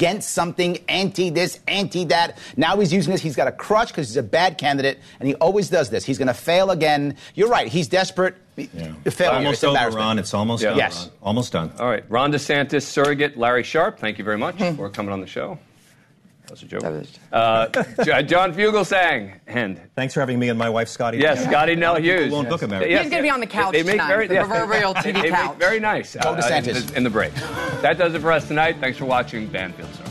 Against something, anti this, anti that. Now he's using this. He's got a crutch because he's a bad candidate, and he always does this. He's going to fail again. You're right. He's desperate. Yeah. Failure. Almost It's over, Ron. It's almost Yeah. done. Yes. Ron. Almost done. All right, Ron DeSantis surrogate Larry Sharp. Thank you very much hmm. for coming on the show. That was a joke. Uh, J- John Fugelsang and Thanks for having me and my wife, Scotty. yes, together. Scottie Nell People Hughes. won't book him, Eric. Yes, He's gonna be on the couch they, they make tonight, very, the yes, proverbial they, TV they couch. Make very nice. uh, Go DeSantis. in, in the break. That does it for us tonight. Thanks for watching Banfield Zone.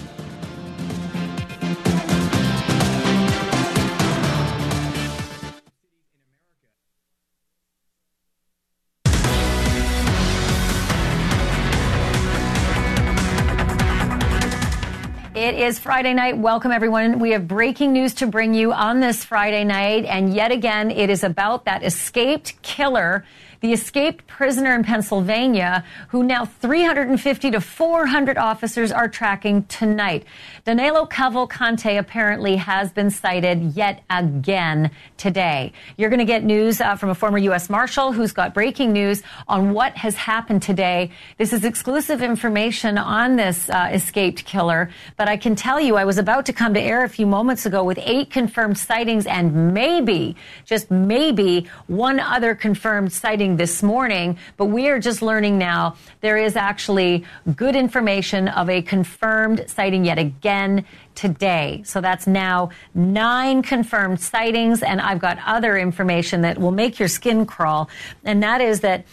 Is Friday night. Welcome, everyone. We have breaking news to bring you on this Friday night. And yet again, it is about that escaped killer, the escaped prisoner in Pennsylvania, who now 350 to 400 officers are tracking tonight. Danilo Cavalcante apparently has been sighted yet again today. You're going to get news uh, from a former U.S. Marshal who's got breaking news on what has happened today. This is exclusive information on this uh, escaped killer, but I can tell you I was about to come to air a few moments ago with eight confirmed sightings and maybe, just maybe, one other confirmed sighting this morning. But we are just learning now there is actually good information of a confirmed sighting yet again today. So that's now nine confirmed sightings, and I've got other information that will make your skin crawl, and that is that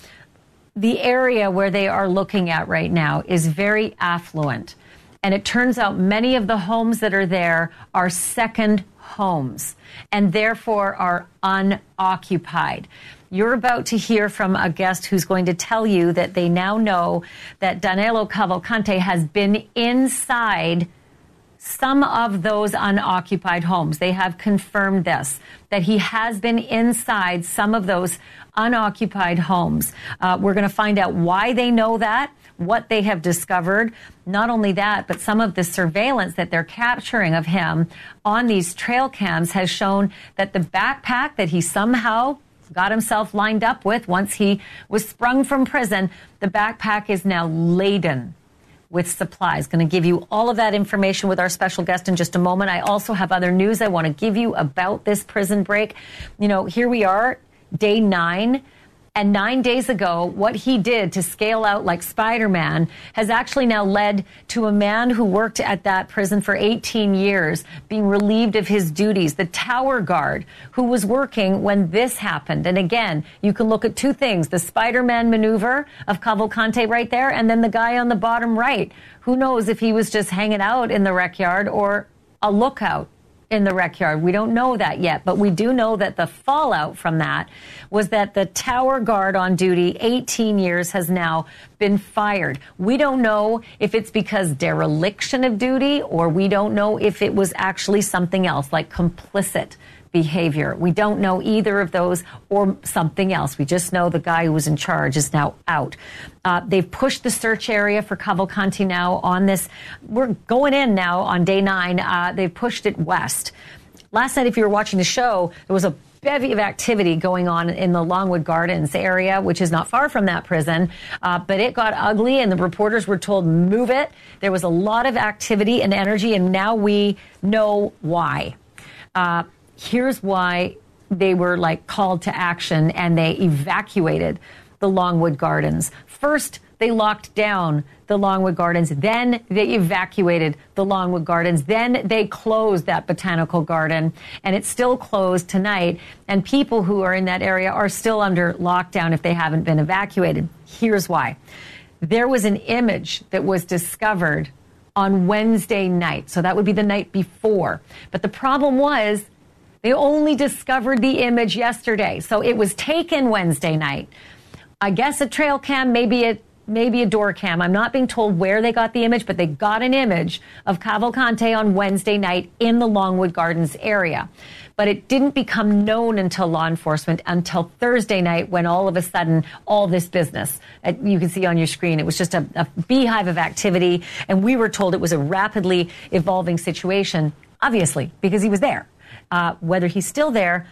the area where they are looking at right now is very affluent. And it turns out many of the homes that are there are second homes and therefore are unoccupied. You're about to hear from a guest who's going to tell you that they now know that Danilo Cavalcante has been inside some of those unoccupied homes. They have confirmed this, that he has been inside some of those unoccupied homes. Uh, we're going to find out why they know that, what they have discovered. Not only that, but some of the surveillance that they're capturing of him on these trail cams has shown that the backpack that he somehow got himself lined up with once he was sprung from prison, the backpack is now laden with supplies. Going to give you all of that information with our special guest in just a moment. I also have other news I want to give you about this prison break. You know, here we are, day nine. And nine days ago, what he did to scale out like Spider Man has actually now led to a man who worked at that prison for 18 years being relieved of his duties. The tower guard who was working when this happened. And again, you can look at two things the Spider Man maneuver of Cavalcante right there, and then the guy on the bottom right. Who knows if he was just hanging out in the rec yard or a lookout in the rec yard. We don't know that yet, but we do know that the fallout from that was that the tower guard on duty, 18 years, has now been fired. We don't know if it's because dereliction of duty or we don't know if it was actually something else like complicit behavior. We don't know either of those or something else. We just know the guy who was in charge is now out. Uh, they've pushed the search area for Cavalcante now on this. We're going in now on day nine. Uh, they've pushed it west. Last night, if you were watching the show, there was a bevy of activity going on in the Longwood Gardens area, which is not far from that prison. Uh, but it got ugly, and the reporters were told, move it. There was a lot of activity and energy, and now we know why. Uh, here's why they were like called to action and they evacuated the Longwood Gardens. First, they locked down the Longwood Gardens. Then they evacuated the Longwood Gardens. Then they closed that botanical garden and it's still closed tonight. And people who are in that area are still under lockdown if they haven't been evacuated. Here's why. There was an image that was discovered on Wednesday night. So that would be the night before. But the problem was they only discovered the image yesterday. So it was taken Wednesday night. I guess a trail cam, maybe it maybe a door cam. I'm not being told where they got the image, but they got an image of Cavalcante on Wednesday night in the Longwood Gardens area. But it didn't become known until law enforcement until Thursday night when all of a sudden all this business uh, you can see on your screen. It was just a, a beehive of activity. And we were told it was a rapidly evolving situation, obviously, because he was there. Uh, whether he's still there,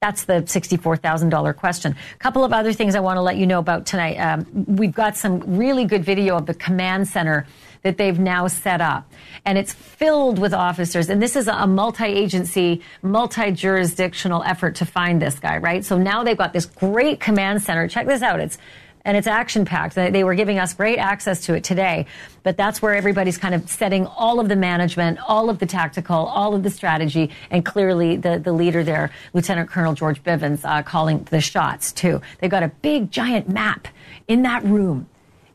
that's the $64,000 question. A couple of other things I want to let you know about tonight. Um, we've got some really good video of the command center that they've now set up. And it's filled with officers. And this is a multi agency, multi jurisdictional effort to find this guy, right? So now they've got this great command center. Check this out. It's and it's action packed. They were giving us great access to it today, but that's where everybody's kind of setting all of the management, all of the tactical, all of the strategy, and clearly the, the leader there, Lieutenant Colonel George Bivens, uh, calling the shots too. They've got a big giant map in that room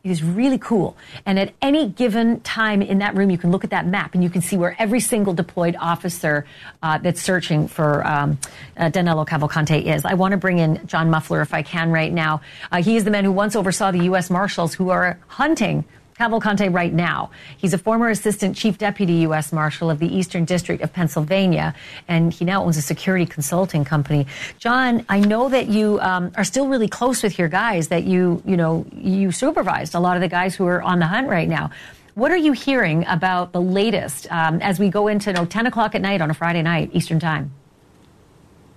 it is really cool. And at any given time in that room, you can look at that map and you can see where every single deployed officer uh, that's searching for um, uh, Danilo Cavalcante is. I want to bring in John Muffler if I can right now. Uh, he is the man who once oversaw the U.S. Marshals who are hunting Cavalcante right now. He's a former assistant chief deputy U.S. Marshal of the Eastern District of Pennsylvania, and he now owns a security consulting company. John, I know that you um, are still really close with your guys. That you, you know, you supervised a lot of the guys who are on the hunt right now. What are you hearing about the latest um, as we go into you know, 10 o'clock at night on a Friday night Eastern Time?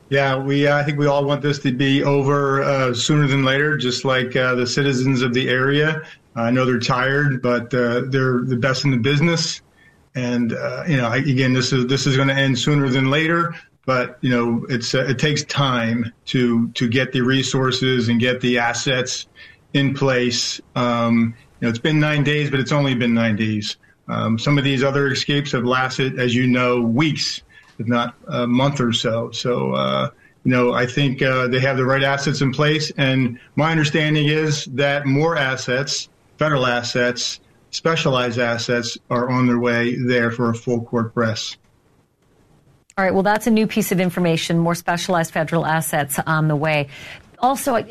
Yeah, we uh, I think we all want this to be over uh, sooner than later, just like uh, the citizens of the area. I know they're tired, but uh, they're the best in the business. And uh, you know, again, this is this is going to end sooner than later. But you know, it's uh, it takes time to to get the resources and get the assets in place. Um, you know, it's been nine days, but it's only been nine days. Um, some of these other escapes have lasted, as you know, weeks if not a month or so. So, uh, you know, I think uh, they have the right assets in place. And my understanding is that more assets, federal assets, specialized assets, are on their way there for a full court press. All right, well, that's a new piece of information, more specialized federal assets on the way also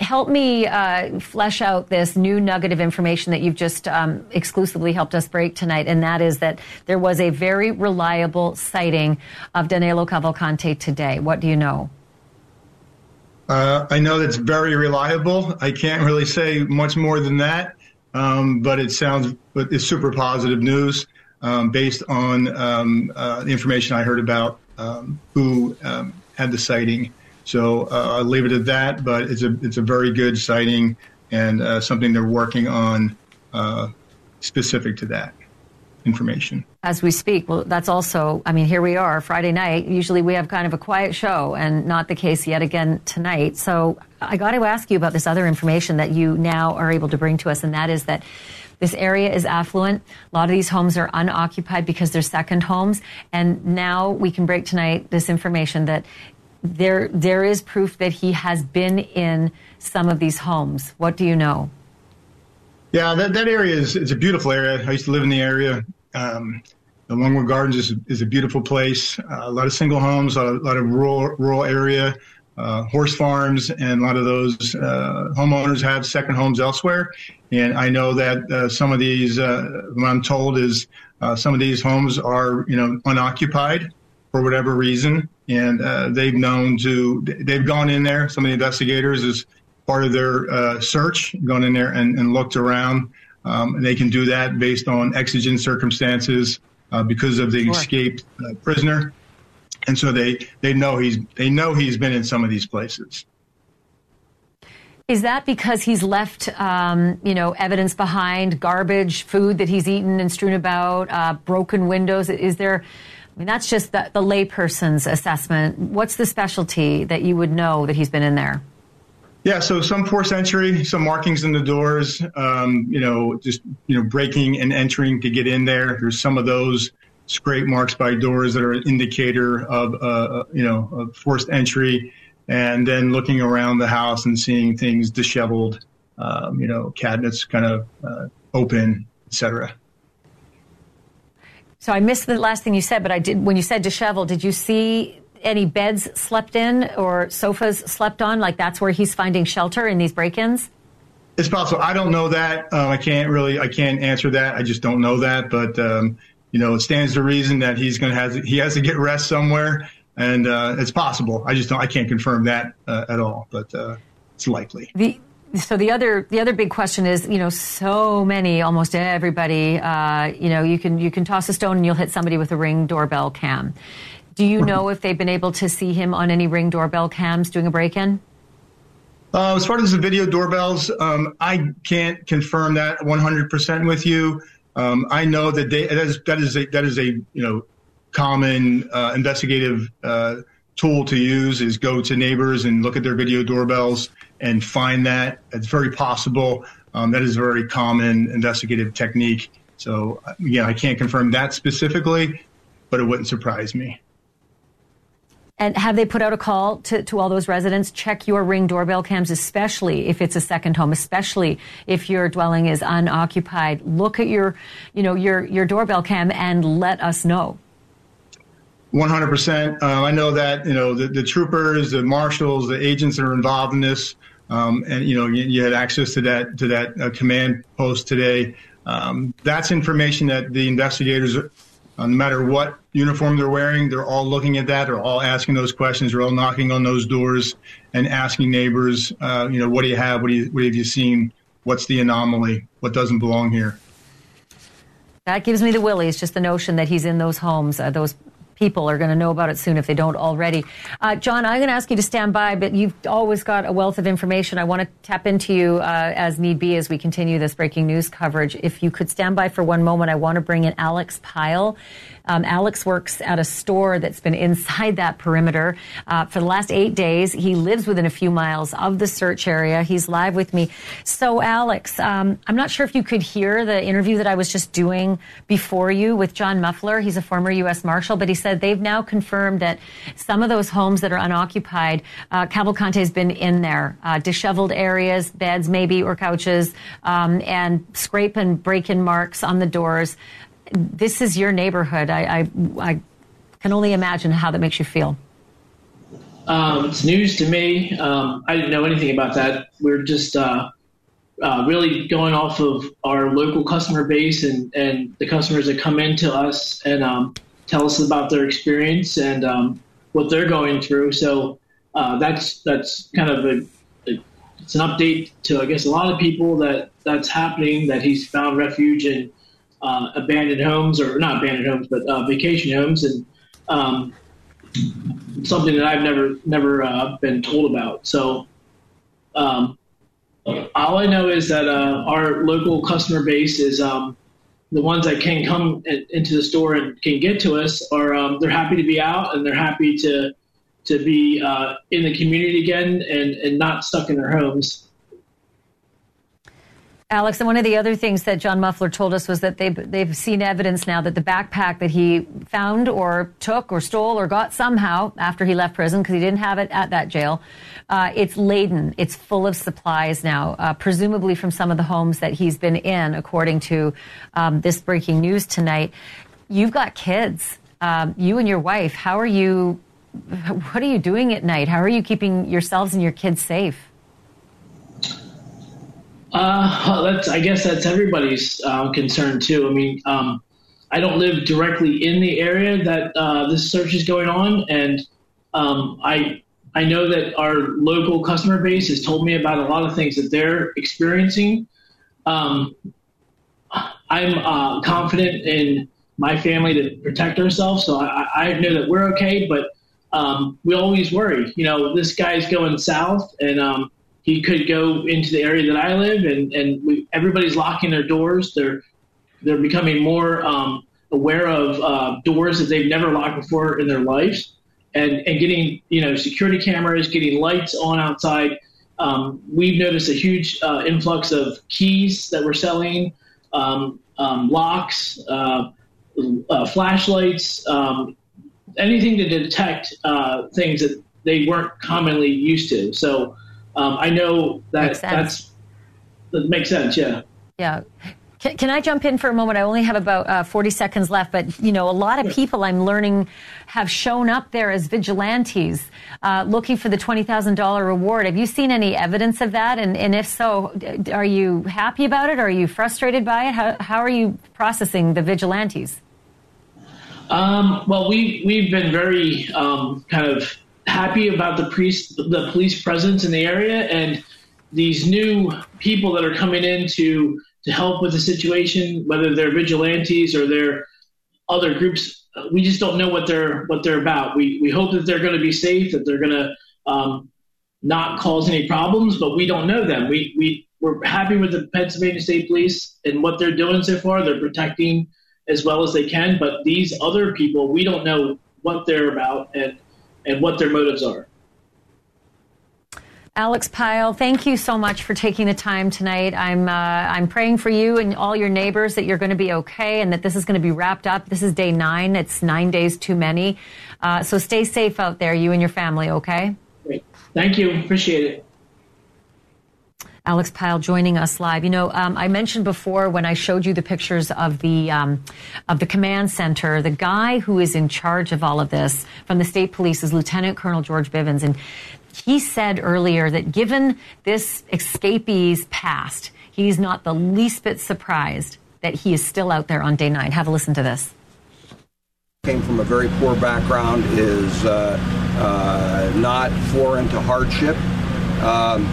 help me uh, flesh out this new nugget of information that you've just um, exclusively helped us break tonight, and that is that there was a very reliable sighting of Danilo Cavalcante today. What do you know? Uh, I know that's very reliable. I can't really say much more than that, um, but it sounds it's super positive news um, based on um, uh, the information I heard about um, who um, had the sighting. So uh, I'll leave it at that. But it's a it's a very good sighting and uh, something they're working on uh, specific to that information. As we speak, well, that's also, I mean, here we are, Friday night. Usually we have kind of a quiet show, and not the case yet again tonight. So I got to ask you about this other information that you now are able to bring to us, and that is that this area is affluent. A lot of these homes are unoccupied because they're second homes. And now we can break tonight this information that there there is proof that he has been in some of these homes. What do you know? Yeah, that, that area is it's a beautiful area. I used to live in the area. Um, the Longwood Gardens is, is a beautiful place. Uh, a lot of single homes, a lot of, a lot of rural rural area, uh, horse farms, and a lot of those uh, homeowners have second homes elsewhere. And I know that uh, some of these, uh, what I'm told is, uh, some of these homes are you know unoccupied for whatever reason, and they've known to they've gone in there. Some of the investigators, as part of their search, gone in there and, and looked around. Um, and they can do that based on exigent circumstances uh, because of the sure. escaped uh, prisoner, and so they they know he's they know he's been in some of these places. Is that because he's left, um, you know, evidence behind, garbage, food that he's eaten and strewn about, uh, broken windows? Is there I mean, that's just the, the layperson's assessment. What's the specialty that you would know that he's been in there? Yeah, so some forced entry, some markings in the doors, um, you know, just, you know, breaking and entering to get in there. There's some of those scrape marks by doors that are an indicator of, uh, uh you know, forced entry. And then looking around the house and seeing things disheveled, um, you know, cabinets kind of uh, open, etc. So I missed the last thing you said, but I did. When you said disheveled, did you see any beds slept in or sofas slept on? Like that's where he's finding shelter in these break-ins? It's possible. I don't know that. Um, I can't really. I can't answer that. I just don't know that. But um, you know, it stands to reason that he's going to have he has to get rest somewhere, and uh, it's possible. I just don't. I can't confirm that uh, at all, but uh, it's likely. The so the other the other big question is you know so many almost everybody uh, you know you can you can toss a stone and you'll hit somebody with a ring doorbell cam. Do you know if they've been able to see him on any ring doorbell cams doing a break in? Uh, as far as the video doorbells, um, I can't confirm that 100% with you. Um, I know that they, that is that is a that is a you know common uh, investigative uh, tool to use is go to neighbors and look at their video doorbells and find that. It's very possible. Um, that is a very common investigative technique. So yeah, I can't confirm that specifically, but it wouldn't surprise me. And have they put out a call to, to all those residents? Check your ring doorbell cams, especially if it's a second home, especially if your dwelling is unoccupied. Look at your, you know, your, your doorbell cam and let us know. 100%. Uh, I know that, you know, the, the, troopers, the marshals, the agents that are involved in this, um, and, you know, you, you, had access to that, to that uh, command post today. Um, that's information that the investigators uh, no matter what uniform they're wearing, they're all looking at that. They're all asking those questions. They're all knocking on those doors and asking neighbors, uh, you know, what do you have? What, do you, what have you seen? What's the anomaly? What doesn't belong here? That gives me the willies, just the notion that he's in those homes, uh, those people are going to know about it soon if they don't already. Uh, John, I'm going to ask you to stand by, but you've always got a wealth of information. I want to tap into you uh, as need be as we continue this breaking news coverage. If you could stand by for one moment, I want to bring in Alex Pyle. Um, Alex works at a store that's been inside that perimeter uh, for the last eight days. He lives within a few miles of the search area. He's live with me. So, Alex, um, I'm not sure if you could hear the interview that I was just doing before you with John Muffler. He's a former U.S. Marshal, but he said they've now confirmed that some of those homes that are unoccupied, uh, Cavalcante has been in there, uh, disheveled areas, beds maybe or couches, um, and scrape and break-in marks on the doors this is your neighborhood. I, I, I can only imagine how that makes you feel. Um, it's news to me. Um, I didn't know anything about that. We're just uh, uh, really going off of our local customer base and, and the customers that come into us and um, tell us about their experience and um, what they're going through. So uh, that's that's kind of a, a, it's an update to I guess a lot of people that that's happening. That he's found refuge in uh, abandoned homes, or not abandoned homes, but uh, vacation homes, and um, something that I've never never uh, been told about. So, um, all I know is that uh, our local customer base is um, the ones that can come into the store and can get to us. Are um, they're happy to be out and they're happy to to be uh, in the community again and, and not stuck in their homes. Alex, and one of the other things that John Muffler told us was that they've, they've seen evidence now that the backpack that he found or took or stole or got somehow after he left prison, because he didn't have it at that jail, uh, it's laden. It's full of supplies now, uh, presumably from some of the homes that he's been in, according to um, this breaking news tonight. You've got kids, um, you and your wife. How are you? What are you doing at night? How are you keeping yourselves and your kids safe? Uh, that's I guess that's everybody's uh, concern too. I mean, um, I don't live directly in the area that uh, this search is going on, and um, I I know that our local customer base has told me about a lot of things that they're experiencing. Um, I'm uh, confident in my family to protect ourselves, so I, I know that we're okay. But um, we always worry. You know, this guy's going south, and um, he could go into the area that I live, and and we, everybody's locking their doors. They're they're becoming more um, aware of uh, doors that they've never locked before in their lives, and and getting you know security cameras, getting lights on outside. Um, we've noticed a huge uh, influx of keys that we're selling, um, um locks, uh, uh, flashlights, um, anything to detect uh, things that they weren't commonly used to. So um, I know that that's that makes sense. Yeah. Yeah. Can, can, I jump in for a moment? I only have about uh, 40 seconds left, but you know, a lot of people I'm learning have shown up there as vigilantes, uh, looking for the $20,000 reward. Have you seen any evidence of that? And, and if so, are you happy about it? Or Are you frustrated by it? How, how are you processing the vigilantes? Um, well, we we've been very um, kind of happy about the police the police presence in the area and these new people that are coming in to to help with the situation, whether they're vigilantes or they're other groups. We just don't know what they're what they're about. We we hope that they're going to be safe, that they're going to um, not cause any problems, but we don't know them. We we we're happy with the Pennsylvania State Police and what they're doing so far. They're protecting as well as they can, but these other people, we don't know what they're about and and what their motives are. Alex Pyle, thank you so much for taking the time tonight. I'm uh, I'm praying for you and all your neighbors that you're going to be okay and that this is going to be wrapped up. This is day nine. It's nine days too many. Uh, so stay safe out there, you and your family. Okay. Great. Thank you. Appreciate it. Alex Pyle joining us live. You know, um, I mentioned before when I showed you the pictures of the um, of the command center, the guy who is in charge of all of this from the state police is Lieutenant Colonel George Bivens, and he said earlier that given this escapee's past, he's not the least bit surprised that he is still out there on day nine. Have a listen to this. Came from a very poor background, is uh, uh, not foreign to hardship. Um,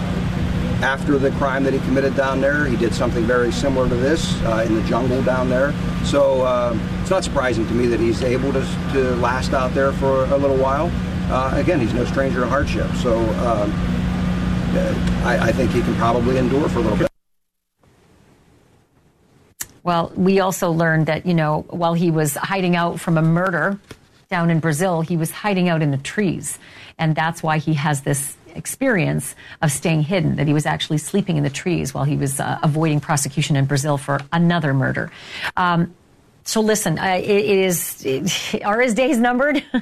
after the crime that he committed down there, he did something very similar to this uh, in the jungle down there. So uh, it's not surprising to me that he's able to, to last out there for a little while uh, again, he's no stranger to hardship. So um, I, I think he can probably endure for a little bit. Well, we also learned that, you know, while he was hiding out from a murder down in Brazil, he was hiding out in the trees. And that's why he has this experience of staying hidden, that he was actually sleeping in the trees while he was uh, avoiding prosecution in Brazil for another murder. Um, so listen, uh, it, it is it, are his days numbered?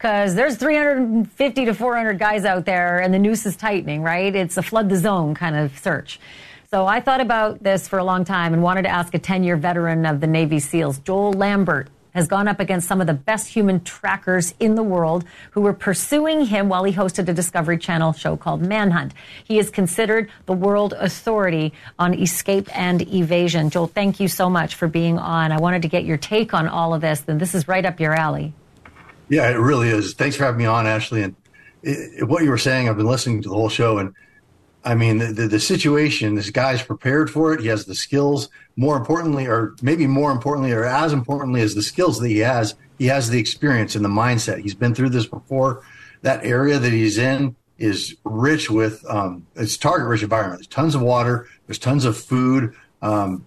Because there's 350 to 400 guys out there, and the noose is tightening. Right? It's a flood the zone kind of search. So I thought about this for a long time and wanted to ask a 10 year veteran of the Navy SEALs, Joel Lambert, has gone up against some of the best human trackers in the world who were pursuing him while he hosted a Discovery Channel show called Manhunt. He is considered the world authority on escape and evasion. Joel, thank you so much for being on. I wanted to get your take on all of this, and this is right up your alley. Yeah, it really is. Thanks for having me on, Ashleigh. And it, what you were saying, I've been listening to the whole show, and I mean, the, the, the, situation, this guy's prepared for it. He has the skills. More importantly, or maybe more importantly, or as importantly as the skills that he has, he has the experience and the mindset. He's been through this before. That area that he's in is rich with, um, it's target rich environment. There's tons of water. There's tons of food, um,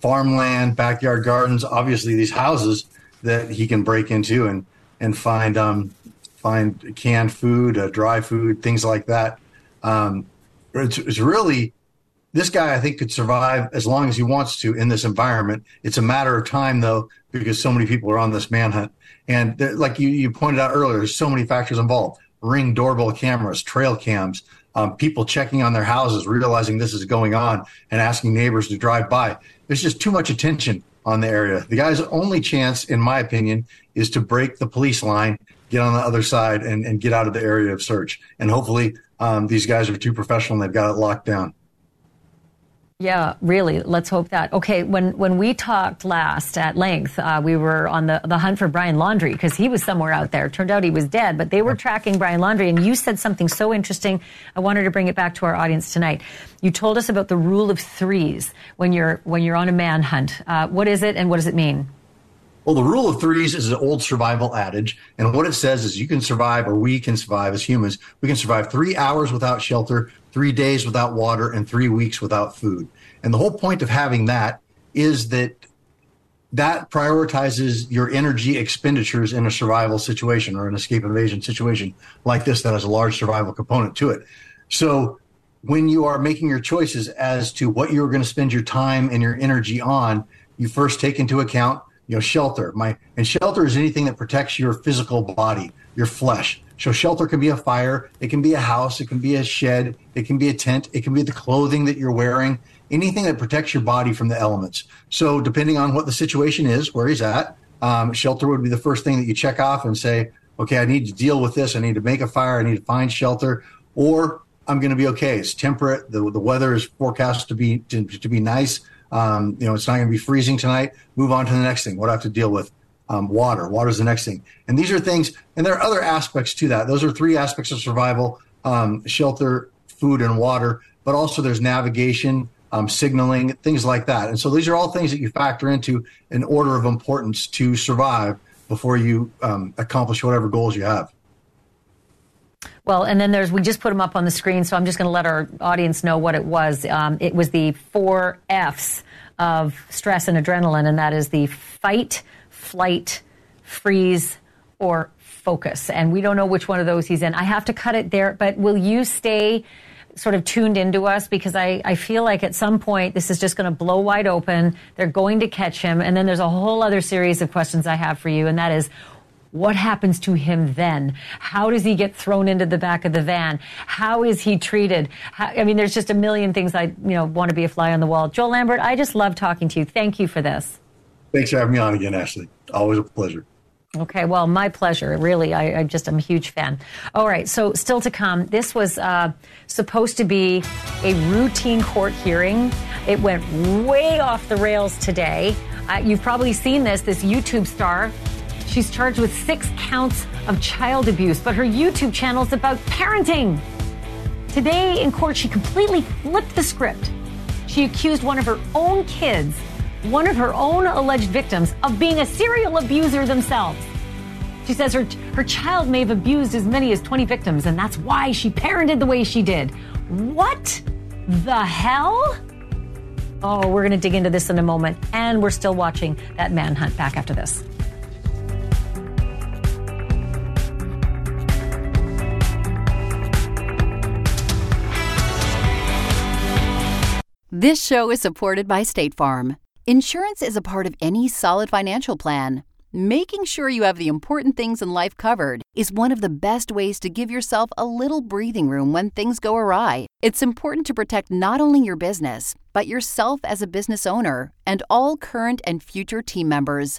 farmland, backyard gardens. Obviously, these houses that he can break into and, and find, um, find canned food, uh, dry food, things like that. Um, it's, it's really this guy I think could survive as long as he wants to in this environment. It's a matter of time though, because so many people are on this manhunt. And like you, you pointed out earlier, there's so many factors involved: ring doorbell cameras, trail cams, um, people checking on their houses, realizing this is going on, and asking neighbors to drive by. There's just too much attention on the area. The guy's only chance, in my opinion, is to break the police line, get on the other side, and, and get out of the area of search. And hopefully, um, these guys are too professional and they've got it locked down. Yeah, really. Let's hope that. Okay, when when we talked last at length, uh, we were on the the hunt for Brian Laundrie because he was somewhere out there. Turned out he was dead, but they were tracking Brian Laundrie, And you said something so interesting. I wanted to bring it back to our audience tonight. You told us about the rule of threes when you're when you're on a manhunt. Uh, what is it, and what does it mean? Well, the rule of threes is an old survival adage. And what it says is you can survive, or we can survive as humans. We can survive three hours without shelter, three days without water, and three weeks without food. And the whole point of having that is that that prioritizes your energy expenditures in a survival situation or an escape evasion situation like this that has a large survival component to it. So when you are making your choices as to what you're going to spend your time and your energy on, you first take into account you know, shelter. My and shelter is anything that protects your physical body, your flesh. So shelter can be a fire, it can be a house, it can be a shed, it can be a tent, it can be the clothing that you're wearing, anything that protects your body from the elements. So depending on what the situation is, where he's at, um, shelter would be the first thing that you check off and say, okay, I need to deal with this. I need to make a fire. I need to find shelter, or I'm going to be okay. It's temperate. The, the weather is forecast to be to, to be nice. Um, you know, it's not going to be freezing tonight. Move on to the next thing. What do I have to deal with? Um, water. Water is the next thing. And these are things, and there are other aspects to that. Those are three aspects of survival: um, shelter, food, and water. But also, there's navigation, um, signaling, things like that. And so, these are all things that you factor into an order of importance to survive before you um, accomplish whatever goals you have. Well, and then there's, we just put them up on the screen, so I'm just going to let our audience know what it was. Um, it was the four F's of stress and adrenaline, and that is the fight, flight, freeze, or focus. And we don't know which one of those he's in. I have to cut it there, but will you stay sort of tuned into us? Because I, I feel like at some point this is just going to blow wide open. They're going to catch him. And then there's a whole other series of questions I have for you, and that is what happens to him then? How does he get thrown into the back of the van? How is he treated? How, I mean, there's just a million things I, you know, want to be a fly on the wall. Joel Lambert, I just love talking to you. Thank you for this. Thanks for having me on again, Ashleigh. Always a pleasure. Okay, well, my pleasure. Really, I, I just am a huge fan. All right, so still to come. This was uh, supposed to be a routine court hearing. It went way off the rails today. Uh, you've probably seen this. This YouTube star She's charged with six counts of child abuse, but her YouTube channel is about parenting. Today in court, she completely flipped the script. She accused one of her own kids, one of her own alleged victims, of being a serial abuser themselves. She says her, her child may have abused as many as 20 victims, and that's why she parented the way she did. What the hell? Oh, we're going to dig into this in a moment, and we're still watching that manhunt back after this. This show is supported by State Farm. Insurance is a part of any solid financial plan. Making sure you have the important things in life covered is one of the best ways to give yourself a little breathing room when things go awry. It's important to protect not only your business, but yourself as a business owner and all current and future team members.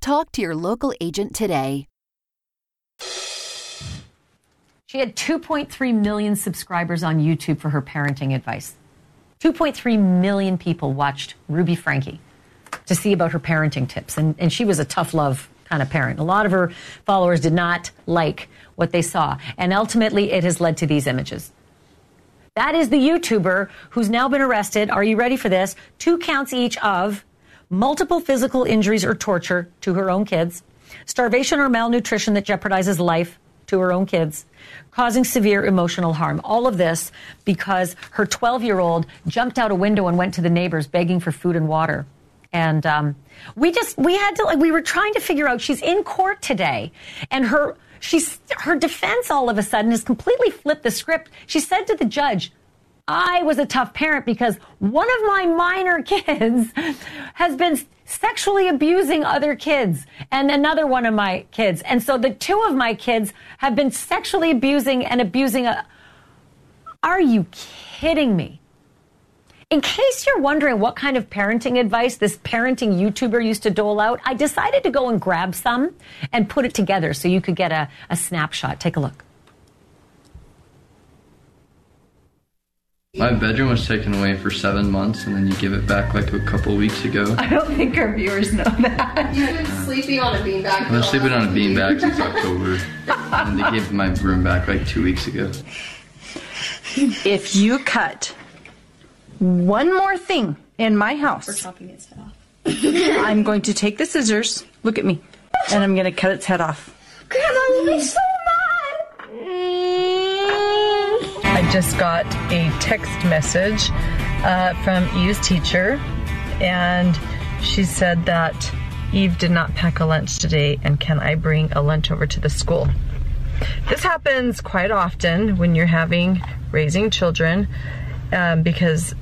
Talk to your local agent today. She had 2.3 million subscribers on YouTube for her parenting advice. 2.3 million people watched Ruby Franke to see about her parenting tips. And, and she was a tough love kind of parent. A lot of her followers did not like what they saw. And ultimately, it has led to these images. That is the YouTuber who's now been arrested. Are you ready for this? Two counts each of multiple physical injuries or torture to her own kids, starvation or malnutrition that jeopardizes life to her own kids, causing severe emotional harm. All of this because her 12 year old jumped out a window and went to the neighbors begging for food and water. And um, we just, we had to, like, we were trying to figure out, she's in court today, and her, she's, her defense all of a sudden has completely flipped the script. She said to the judge, I was a tough parent because one of my minor kids has been sexually abusing other kids and another one of my kids. And so the two of my kids have been sexually abusing and abusing a. Are you kidding me? In case you're wondering what kind of parenting advice this parenting YouTuber used to dole out, I decided to go and grab some and put it together so you could get a, a snapshot. Take a look. My bedroom was taken away for seven months, and then you give it back like a couple weeks ago. I don't think our viewers know that. You've been sleeping on a beanbag. I've been sleeping on a beanbag since October, and they gave my room back like two weeks ago. If you cut one more thing in my house, we're chopping its head off. I'm going to take the scissors. Look at me, and I'm going to cut its head off. Grandma will be so just got a text message uh, from Eve's teacher, and she said that Eve did not pack a lunch today, and can I bring a lunch over to the school? This happens quite often when you're having raising children um, because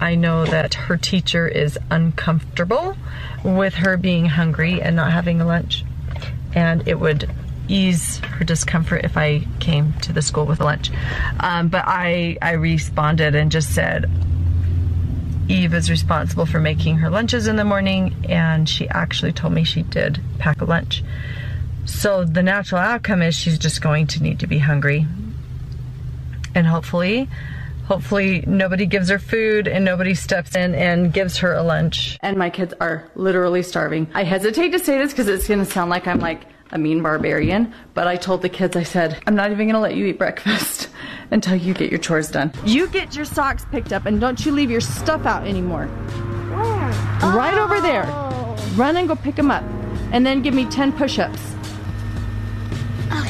I know that her teacher is uncomfortable with her being hungry and not having a lunch. And it would ease her discomfort if I came to the school with lunch. Um, but I, I responded and just said, Eve is responsible for making her lunches in the morning, and she actually told me she did pack a lunch. So the natural outcome is she's just going to need to be hungry. And hopefully, hopefully nobody gives her food and nobody steps in and gives her a lunch. And my kids are literally starving. I hesitate to say this because it's going to sound like I'm like a mean barbarian, but I told the kids, I said, I'm not even going to let you eat breakfast until you get your chores done. You get your socks picked up and don't you leave your stuff out anymore. Where? Right oh. over there. Oh. Run and go pick them up. And then give me 10 push ups.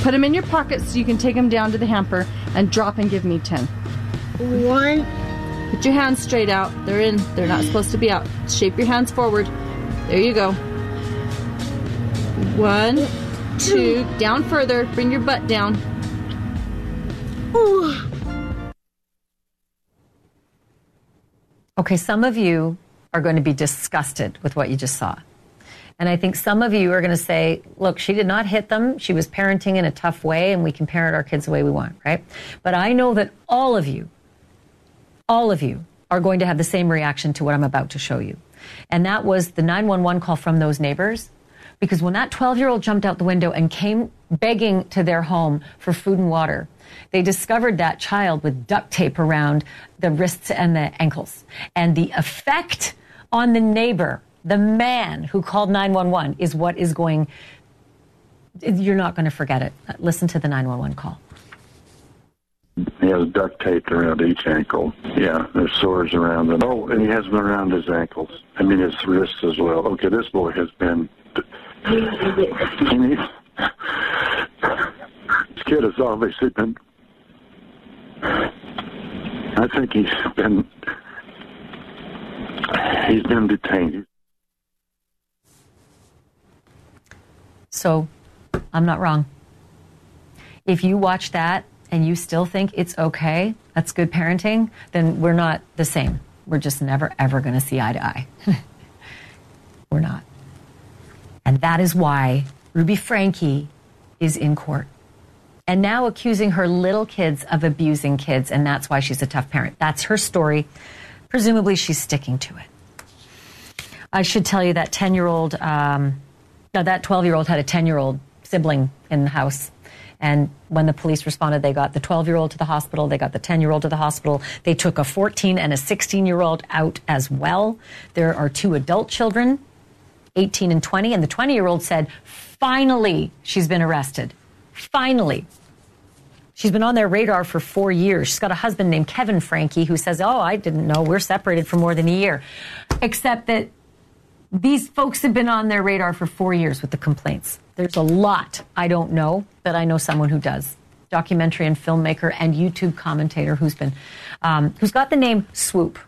Put them in your pockets so you can take them down to the hamper and drop and give me 10. One. Put your hands straight out. They're in. They're not supposed to be out. Shape your hands forward. There you go. One, two, down further. Bring your butt down. Okay, some of you are going to be disgusted with what you just saw. And I think some of you are going to say, look, she did not hit them. She was parenting in a tough way, and we can parent our kids the way we want, right? But I know that all of you, all of you are going to have the same reaction to what I'm about to show you. And that was the 911 call from those neighbors. Because when that 12 year old jumped out the window and came begging to their home for food and water, they discovered that child with duct tape around the wrists and the ankles. And the effect on the neighbor the man who called 911 is what is going, you're not going to forget it. Listen to the 911 call. He has duct taped around each ankle. Yeah, there's sores around them. Oh, and he has them around his ankles. I mean, his wrists as well. Okay, this boy has been. This kid has obviously been. I think he's been. He's been detained. So I'm not wrong. If you watch that and you still think it's okay, that's good parenting, then we're not the same. We're just never, ever going to see eye to eye. we're not. And that is why Ruby Franke is in court and now accusing her little kids of abusing kids, and that's why she's a tough parent. That's her story. Presumably, she's sticking to it. I should tell you that 10 year old um, now, that 12 year old had a 10 year old sibling in the house. And when the police responded, they got the 12 year old to the hospital, they got the 10 year old to the hospital. They took a 14 and a 16 year old out as well. There are two adult children, 18 and 20, and the 20 year old said, finally, she's been arrested. Finally. She's been on their radar for four years. She's got a husband named Kevin Franke who says, Oh, I didn't know. We're separated for more than a year. Except that these folks have been on their radar for four years with the complaints. There's a lot I don't know, but I know someone who does. Documentary and filmmaker and YouTube commentator who's been, um, who's got the name Swoop.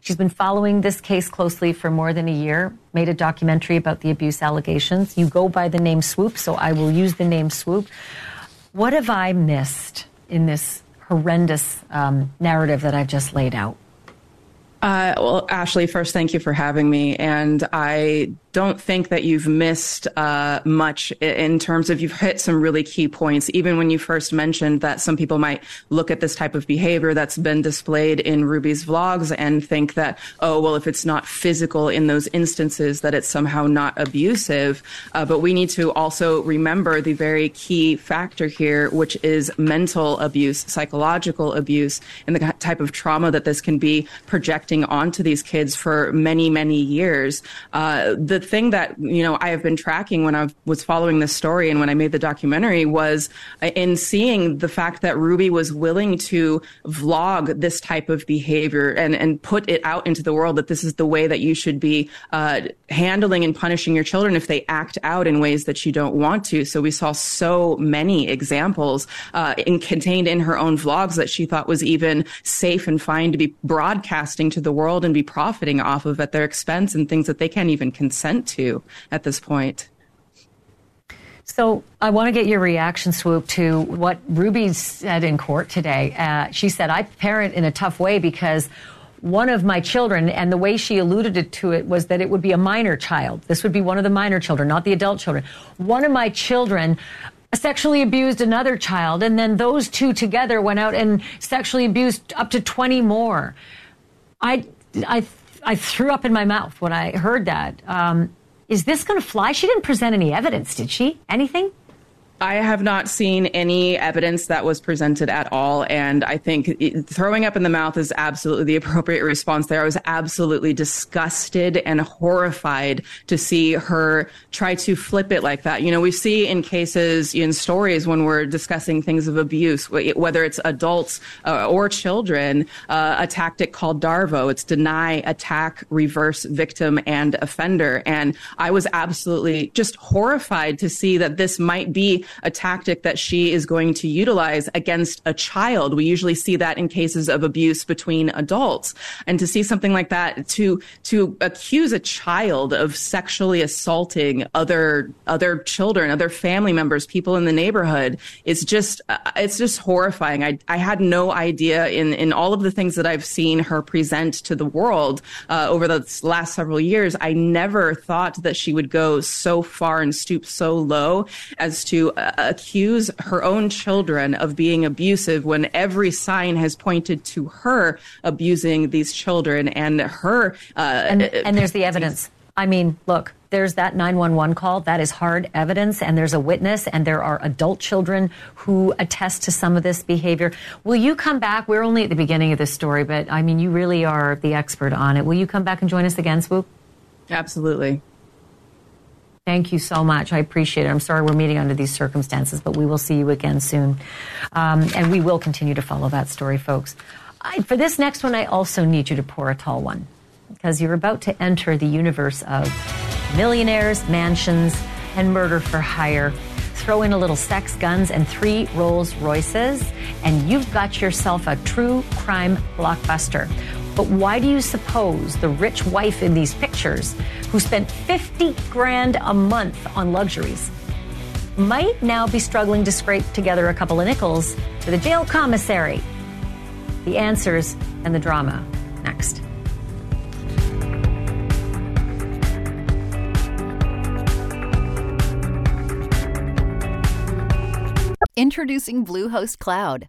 She's been following this case closely for more than a year, made a documentary about the abuse allegations. You go by the name Swoop, so I will use the name Swoop. What have I missed in this horrendous um, narrative that I've just laid out? Uh, well, Ashleigh, first, thank you for having me. And I don't think that you've missed uh, much in terms of you've hit some really key points. Even when you first mentioned that some people might look at this type of behavior that's been displayed in Ruby's vlogs and think that, oh, well, if it's not physical in those instances, that it's somehow not abusive. Uh, but we need to also remember the very key factor here, which is mental abuse, psychological abuse, and the type of trauma that this can be projecting onto these kids for many, many years. Uh, the the thing that you know I have been tracking when I was following this story and when I made the documentary was uh, in seeing the fact that Ruby was willing to vlog this type of behavior and and put it out into the world that this is the way that you should be uh, handling and punishing your children if they act out in ways that you don't want to. So we saw so many examples uh, in, contained in her own vlogs that she thought was even safe and fine to be broadcasting to the world and be profiting off of at their expense and things that they can't even consent to at this point. So I want to get your reaction, Swoop, to what Ruby said in court today. Uh, she said, I parent in a tough way because one of my children, and the way she alluded to it was that it would be a minor child. This would be one of the minor children, not the adult children. One of my children sexually abused another child, and then those two together went out and sexually abused up to 20 more. I, I, I threw up in my mouth when I heard that. Um, is this going to fly? She didn't present any evidence, did she? Anything? I have not seen any evidence that was presented at all. And I think throwing up in the mouth is absolutely the appropriate response there. I was absolutely disgusted and horrified to see her try to flip it like that. You know, we see in cases, in stories when we're discussing things of abuse, whether it's adults uh, or children, uh, a tactic called DARVO. It's deny, attack, reverse, victim, and offender. And I was absolutely just horrified to see that this might be a tactic that she is going to utilize against a child. We usually see that in cases of abuse between adults. And to see something like that, to, to accuse a child of sexually assaulting other, other children, other family members, people in the neighborhood, is just, uh, it's just horrifying. I, I had no idea in, in all of the things that I've seen her present to the world uh, over the last several years. I never thought that she would go so far and stoop so low as to accuse her own children of being abusive when every sign has pointed to her abusing these children and her. Uh, and, and there's the evidence. I mean, look, there's that 911 call. That is hard evidence, and there's a witness, and there are adult children who attest to some of this behavior. Will you come back? We're only at the beginning of this story, but I mean, you really are the expert on it. Will you come back and join us again, Swoop? Absolutely. Thank you so much. I appreciate it. I'm sorry we're meeting under these circumstances, but we will see you again soon. Um, and we will continue to follow that story, folks. I, for this next one, I also need you to pour a tall one because you're about to enter the universe of millionaires, mansions, and murder for hire. Throw in a little sex, guns, and three Rolls Royces, and you've got yourself a true crime blockbuster. But why do you suppose the rich wife in these pictures, who spent 50 grand a month on luxuries, might now be struggling to scrape together a couple of nickels for the jail commissary? The answers and the drama next. Introducing Bluehost Cloud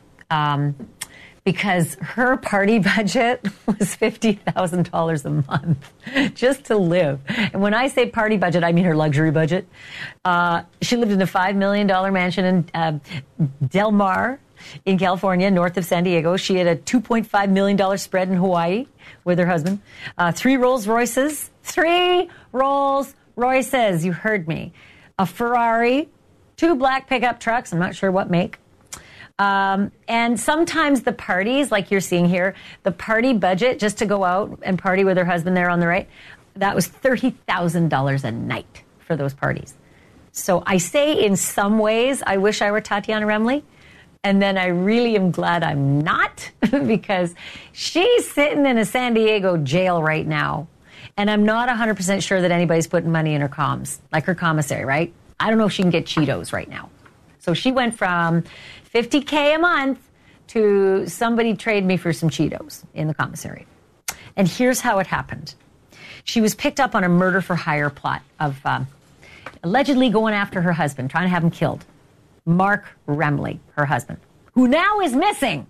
um, because her party budget was $50,000 a month just to live. And when I say party budget, I mean her luxury budget. Uh, she lived in a $5 million mansion in uh, Del Mar in California, north of San Diego. She had a $2.5 million spread in Hawaii with her husband. Uh, three Rolls Royces. Three Rolls Royces. You heard me. A Ferrari, two black pickup trucks. I'm not sure what make. Um, and sometimes the parties, like you're seeing here, the party budget just to go out and party with her husband there on the right, that was $30,000 a night for those parties. So I say, in some ways, I wish I were Tatiana Remley. And then I really am glad I'm not because she's sitting in a San Diego jail right now. And I'm not 100% sure that anybody's putting money in her comms, like her commissary, right? I don't know if she can get Cheetos right now. So she went from 50K a month to somebody trade me for some Cheetos in the commissary. And here's how it happened. She was picked up on a murder for hire plot of um, allegedly going after her husband, trying to have him killed. Mark Remley, her husband, who now is missing.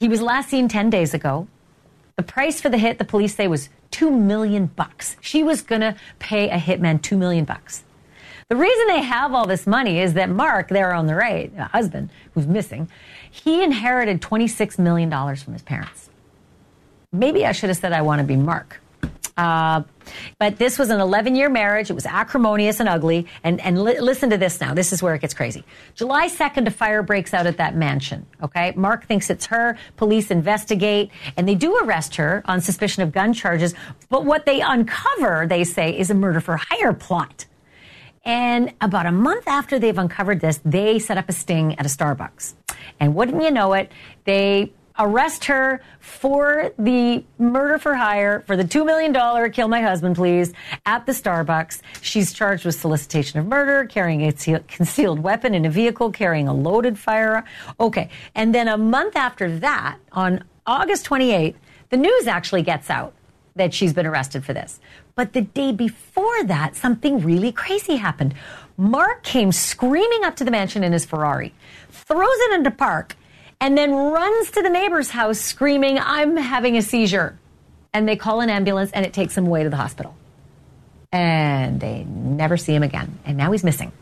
He was last seen 10 days ago. The price for the hit, the police say, was 2 million bucks. She was going to pay a hitman 2 million bucks. The reason they have all this money is that Mark, there on the right, husband who's missing, he inherited $26 million from his parents. Maybe I should have said I want to be Mark. Uh, but this was an 11 year marriage. It was acrimonious and ugly. And, and li- listen to this now. This is where it gets crazy. July 2nd, a fire breaks out at that mansion. Okay. Mark thinks it's her. Police investigate and they do arrest her on suspicion of gun charges. But what they uncover, they say, is a murder for hire plot. And about a month after they've uncovered this, they set up a sting at a Starbucks. And wouldn't you know it, they arrest her for the murder for hire for the $2 million kill my husband please at the starbucks. She's charged with solicitation of murder carrying a concealed weapon in a vehicle carrying a loaded firearm okay and then a month after that on august 28th the news actually gets out that she's been arrested for this but the day before that something really crazy happened mark came screaming up to the mansion in his ferrari throws it into park and then runs to the neighbor's house screaming, I'm having a seizure. And they call an ambulance and it takes him away to the hospital. And they never see him again. And now he's missing.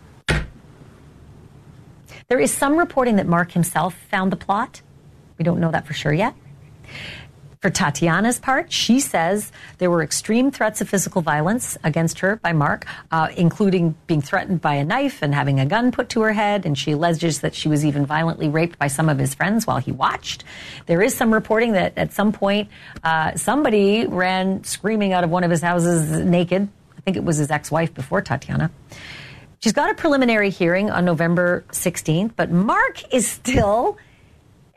There is some reporting that Mark himself found the plot. We don't know that for sure yet. For Tatiana's part, she says there were extreme threats of physical violence against her by Mark, uh, including being threatened by a knife and having a gun put to her head. And she alleges that she was even violently raped by some of his friends while he watched. There is some reporting that at some point uh, somebody ran screaming out of one of his houses naked. I think it was his ex wife before Tatiana. She's got a preliminary hearing on November 16th, but Mark is still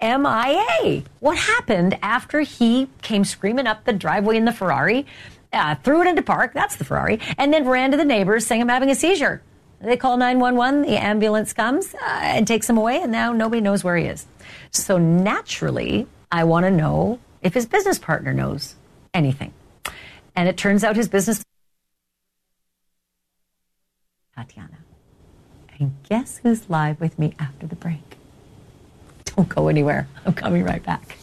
MIA. What happened after he came screaming up the driveway in the Ferrari, uh, threw it into park, that's the Ferrari, and then ran to the neighbors saying, I'm having a seizure. They call 911, the ambulance comes uh, and takes him away, and now nobody knows where he is. So naturally, I want to know if his business partner knows anything. And it turns out his business Tatiana. And guess who's live with me after the break? Don't go anywhere. I'm coming right back.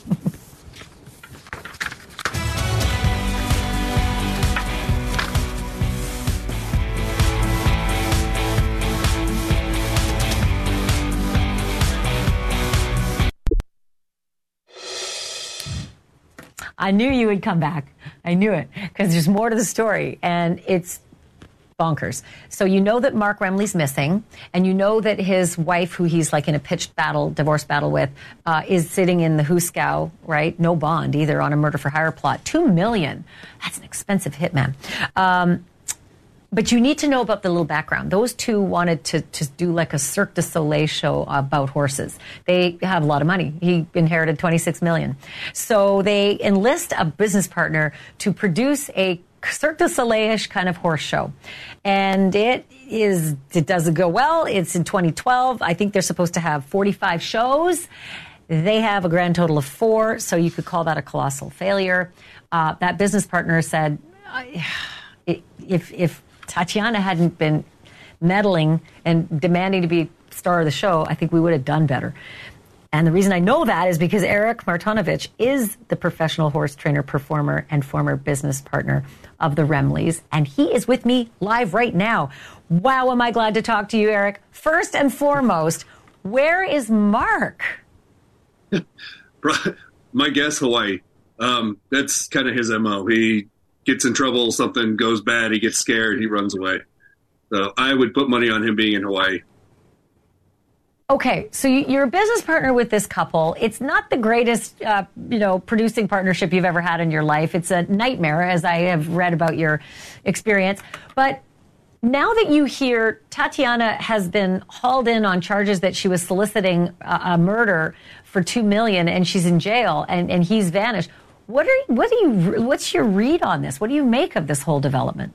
I knew you would come back. I knew it because there's more to the story, and it's bonkers. So you know that Mark Remley's missing, and you know that his wife, who he's like in a pitched battle, divorce battle with, uh, is sitting in the Hooskow, right? No bond either on a murder for hire plot. Two million. That's an expensive hitman. Um, but you need to know about the little background. Those two wanted to, to do like a Cirque du Soleil show about horses. They have a lot of money. He inherited 26 million. So they enlist a business partner to produce a Cirque du Soleil-ish kind of horse show. And it is, it doesn't go well. It's in 2012. I think they're supposed to have 45 shows. They have a grand total of four, so you could call that a colossal failure. Uh, that business partner said, if, if Tatiana hadn't been meddling and demanding to be star of the show, I think we would have done better. And the reason I know that is because Eric Martinovich is the professional horse trainer, performer, and former business partner of the Remleys. And he is with me live right now. Wow, am I glad to talk to you, Eric. First and foremost, where is Mark? My guess, Hawaii. Um, that's kind of his MO. He gets in trouble, something goes bad, he gets scared, he runs away. So I would put money on him being in Hawaii. Okay, so you're a business partner with this couple. It's not the greatest, uh, you know, producing partnership you've ever had in your life. It's a nightmare, as I have read about your experience. But now that you hear Tatiana has been hauled in on charges that she was soliciting a, a murder for two million and she's in jail and, and he's vanished. What are what do you what's your read on this? What do you make of this whole development?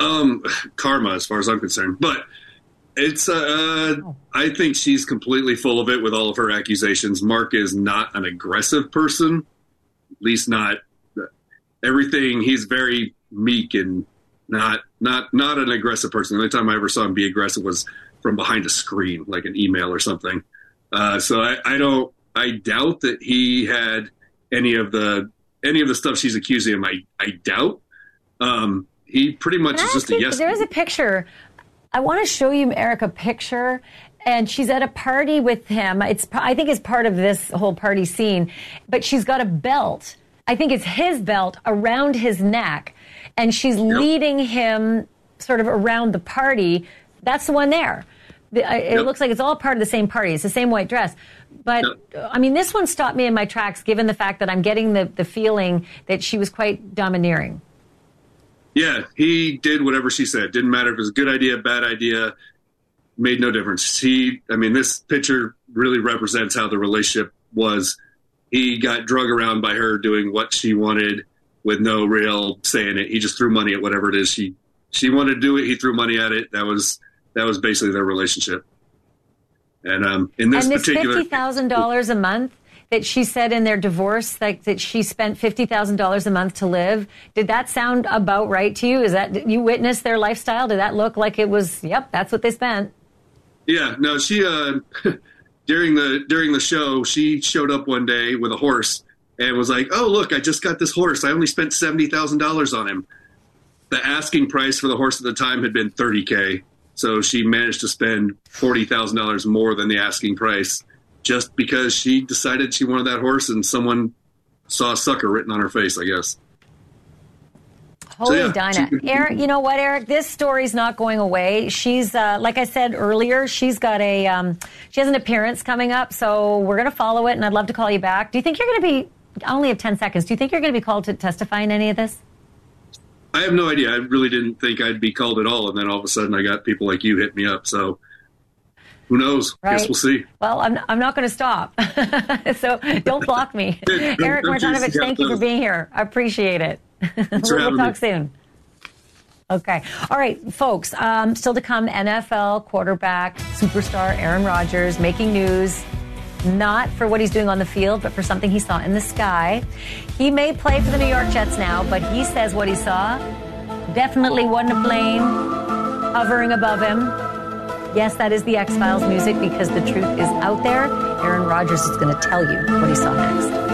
Um, karma, as far as I'm concerned, but it's uh, I think she's completely full of it with all of her accusations. Mark is not an aggressive person, at least not everything. He's very meek and not not not an aggressive person. The only time I ever saw him be aggressive was from behind a screen, like an email or something. Uh, so I, I don't. I doubt that he had any of the any of the stuff she's accusing him. I I doubt. Um, he pretty much Can is I just a yes. There is a picture. I want to show you, Eric, a picture. And she's at a party with him. It's, I think, it's part of this whole party scene. But she's got a belt. I think it's his belt around his neck, and she's leading him sort of around the party. That's the one there. Uh, it Yep. looks like it's all part of the same party. It's the same white dress. But I mean, this one stopped me in my tracks, given the fact that I'm getting the, the feeling that she was quite domineering. Yeah, he did whatever she said. Didn't matter if it was a good idea, bad idea. Made no difference. He, I mean, this picture really represents how the relationship was. He got drug around by her doing what she wanted with no real saying it. He just threw money at whatever it is she she wanted to do it. He threw money at it. That was that was basically their relationship. And um, in this and this particular, fifty thousand dollars a month that she said in their divorce, like that she spent fifty thousand dollars a month to live. Did that sound about right to you? Is that you witnessed their lifestyle? Did that look like it was? Yep, that's what they spent. Yeah, no, she uh during the during the show, she showed up one day with a horse and was like, "Oh, look, I just got this horse. I only spent $70,000 on him." The asking price for the horse at the time had been 30k. So she managed to spend $40,000 more than the asking price just because she decided she wanted that horse and someone saw a sucker written on her face, I guess. Holy yeah, Dinah. Eric, you know what, Eric? This story's not going away. She's, uh, like I said earlier, she's got a, um, she has an appearance coming up, so we're going to follow it, and I'd love to call you back. Do you think you're going to be, I only have 10 seconds. Do you think you're going to be called to testify in any of this? I have no idea. I really didn't think I'd be called at all and then all of a sudden I got people like you hit me up. So who knows? Right. Guess we'll see. Well, I'm, I'm not going to stop. so don't block me. Eric Martinovich, thank you for being here. I appreciate it. we'll, we'll talk me. soon. Okay. All right, folks. Um, still to come NFL quarterback, superstar Aaron Rodgers making news, not for what he's doing on the field, but for something he saw in the sky. He may play for the New York Jets now, but he says what he saw definitely wasn't a plane hovering above him. Yes, that is the X Files music because the truth is out there. Aaron Rodgers is going to tell you what he saw next.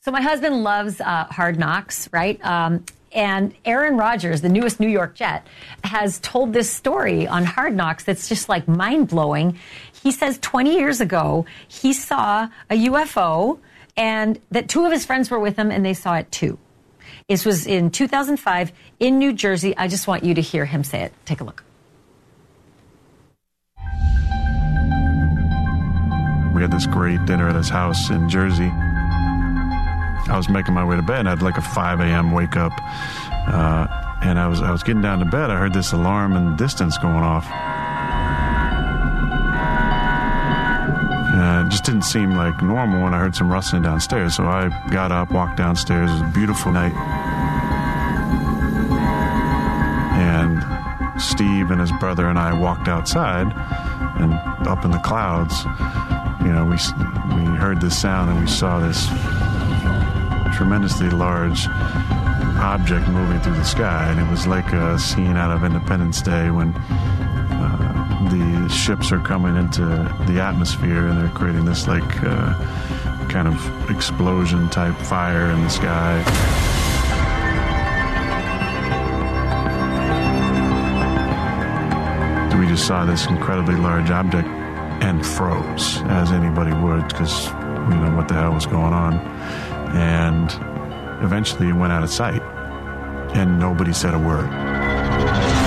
So my husband loves uh, Hard Knocks, right? Um, and Aaron Rodgers, the newest New York Jet, has told this story on Hard Knocks that's just like mind blowing. He says 20 years ago he saw a UFO, and that two of his friends were with him, and they saw it too. This was in 2005 in New Jersey. I just want you to hear him say it. Take a look. We had this great dinner at his house in Jersey. I was making my way to bed. I had like a 5 a.m. wake up, uh, and I was I was getting down to bed. I heard this alarm in the distance going off. Uh, it just didn't seem like normal when I heard some rustling downstairs. So I got up, walked downstairs. It was a beautiful night. And Steve and his brother and I walked outside, and up in the clouds, you know, we we heard this sound and we saw this tremendously large object moving through the sky, and it was like a scene out of Independence Day when uh, ships are coming into the atmosphere and they're creating this like uh, kind of explosion type fire in the sky. We just saw this incredibly large object and froze, as anybody would, because we know what the hell was going on. And eventually it went out of sight, and nobody said a word.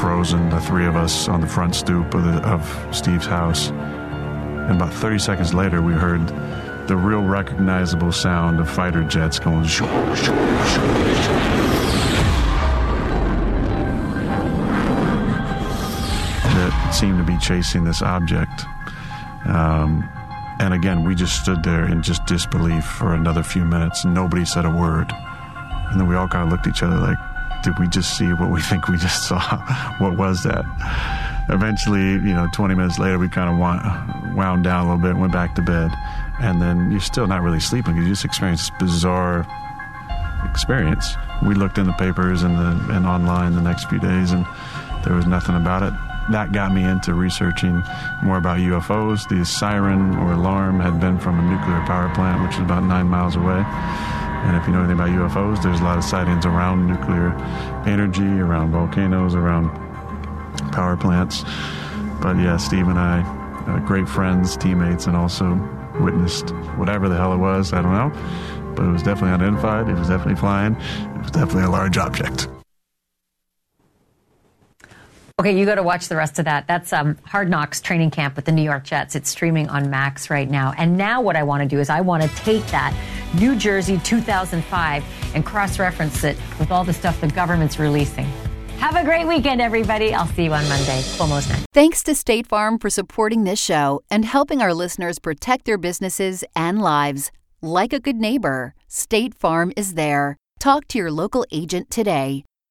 Frozen, the three of us on the front stoop of, the, of Steve's house. And about 30 seconds later, we heard the real recognizable sound of fighter jets going shoo, shoo, that seemed to be chasing this object. Um, and again, we just stood there in just disbelief for another few minutes. Nobody said a word. And then we all kind of looked at each other like, did we just see what we think we just saw? what was that? Eventually, you know, 20 minutes later, we kind of wound down a little bit and went back to bed. And then you're still not really sleeping because you just experienced this bizarre experience. We looked in the papers and, the, and online the next few days, and there was nothing about it that got me into researching more about UFOs. The siren or alarm had been from a nuclear power plant, which is about nine miles away. And if you know anything about UFOs, there's a lot of sightings around nuclear energy, around volcanoes, around power plants. But yeah, Steve and I, uh, great friends, teammates, and also witnessed whatever the hell it was. I don't know. But it was definitely unidentified. It was definitely flying. It was definitely a large object. Okay, you got to watch the rest of that. That's um, Hard Knocks training camp with the New York Jets. It's streaming on Max right now. And now, what I want to do is I want to take that New Jersey 2005 and cross reference it with all the stuff the government's releasing. Have a great weekend, everybody. I'll see you on Monday. Almost next. Thanks to State Farm for supporting this show and helping our listeners protect their businesses and lives. Like a good neighbor, State Farm is there. Talk to your local agent today.